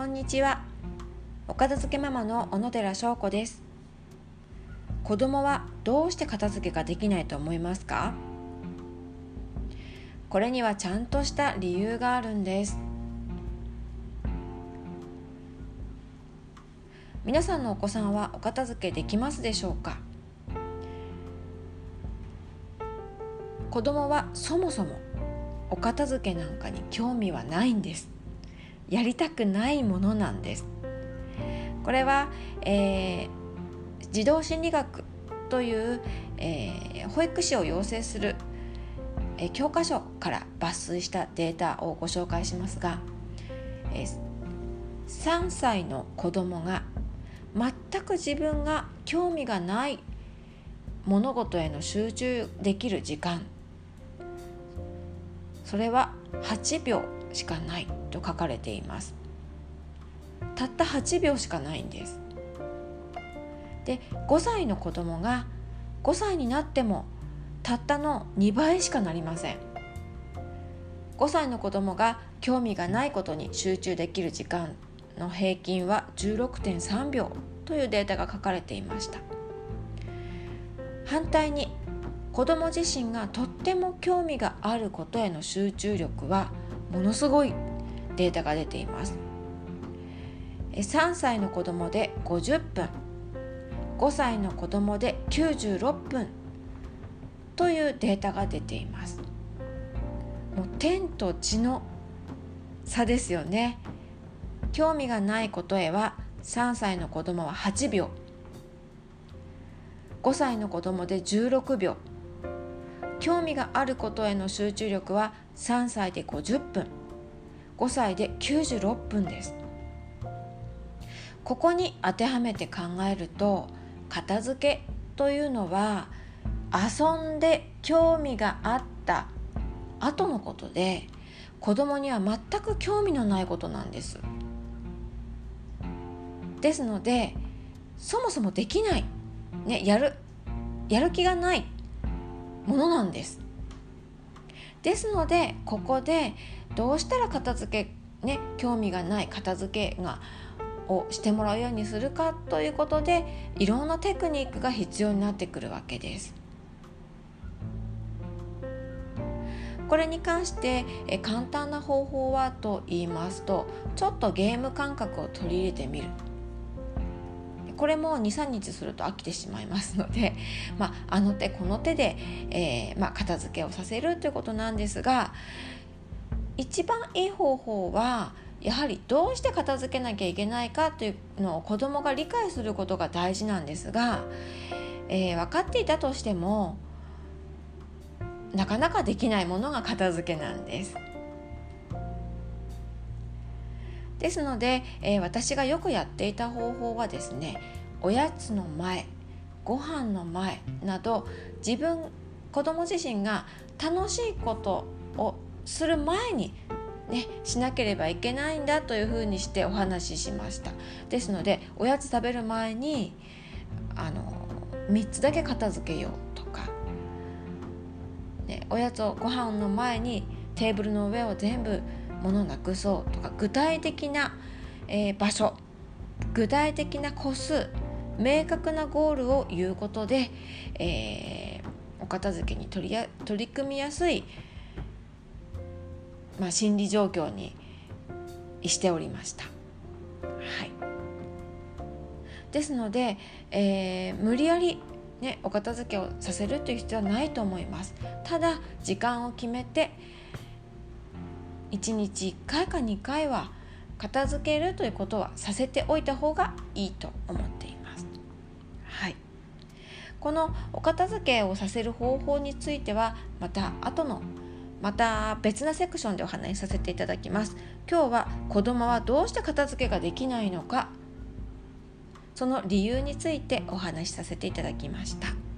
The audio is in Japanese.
こんにちは。お片付けママの小野寺翔子です。子供はどうして片付けができないと思いますか？これにはちゃんとした理由があるんです。皆さんのお子さんはお片付けできますでしょうか？子供はそもそもお片付けなんかに興味はないんです。やりたくないものなんです。これは、えー、児童心理学という、えー、保育士を養成する、えー、教科書から抜粋したデータをご紹介しますが、え、3歳の子供が全く自分が興味がない物事への集中できる時間。それは8秒。しかないと書かれています。たった8秒しかないんです。で5歳の子供が5歳になってもたったの2倍しかなりません。5歳の子供が興味がないことに集中できる時間の平均は16.3秒というデータが書かれていました。反対に子供自身がとっても興味があることへの集中力はものすごいデータが出ています。3歳の子供で50分。5歳の子供で96分。というデータが出ています。もう天と地の差ですよね。興味がないことへは3歳の子供は8秒。5歳の子供で16秒。興味があることへの集中力は3歳で50分5歳で96分です。ここに当てはめて考えると片付けというのは遊んで興味があった後のことで子供には全く興味のないことなんです。ですのでそもそもできない、ね、やるやる気がないものなんですですのでここでどうしたら片付けね興味がない片付けがをしてもらうようにするかということでいろんなテクニックが必要になってくるわけです。これに関してえ簡単な方法はと言いますとちょっとゲーム感覚を取り入れてみるこれも23日すると飽きてしまいますので、まあ、あの手この手で、えー、まあ、片付けをさせるということなんですが一番いい方法はやはりどうして片付けなきゃいけないかというのを子どもが理解することが大事なんですが、えー、分かっていたとしてもなかなかできないものが片付けなんです。ですので、えー、私がよくやっていた方法はですねおやつの前ご飯の前など自分子供自身が楽しいことをする前にね、しなければいけないんだというふうにしてお話ししました。ですのでおやつ食べる前にあの3つだけ片付けようとか、ね、おやつをご飯の前にテーブルの上を全部物なくそうとか具体的な、えー、場所具体的な個数明確なゴールを言うことで、えー、お片付けに取りや取り組みやすい、まあ、心理状況にしておりました。はい、ですので、えー、無理やりね、お片付けをさせるという必要はないと思いますただ時間を決めて1日1回か2回は片付けるということはさせておいた方がいいと思っています。はい、このお片付けをさせる方法についてはまた後のまた別なセクションでお話しさせていただきます。今日は子供はどうして片付けができないのかその理由についてお話しさせていただきました。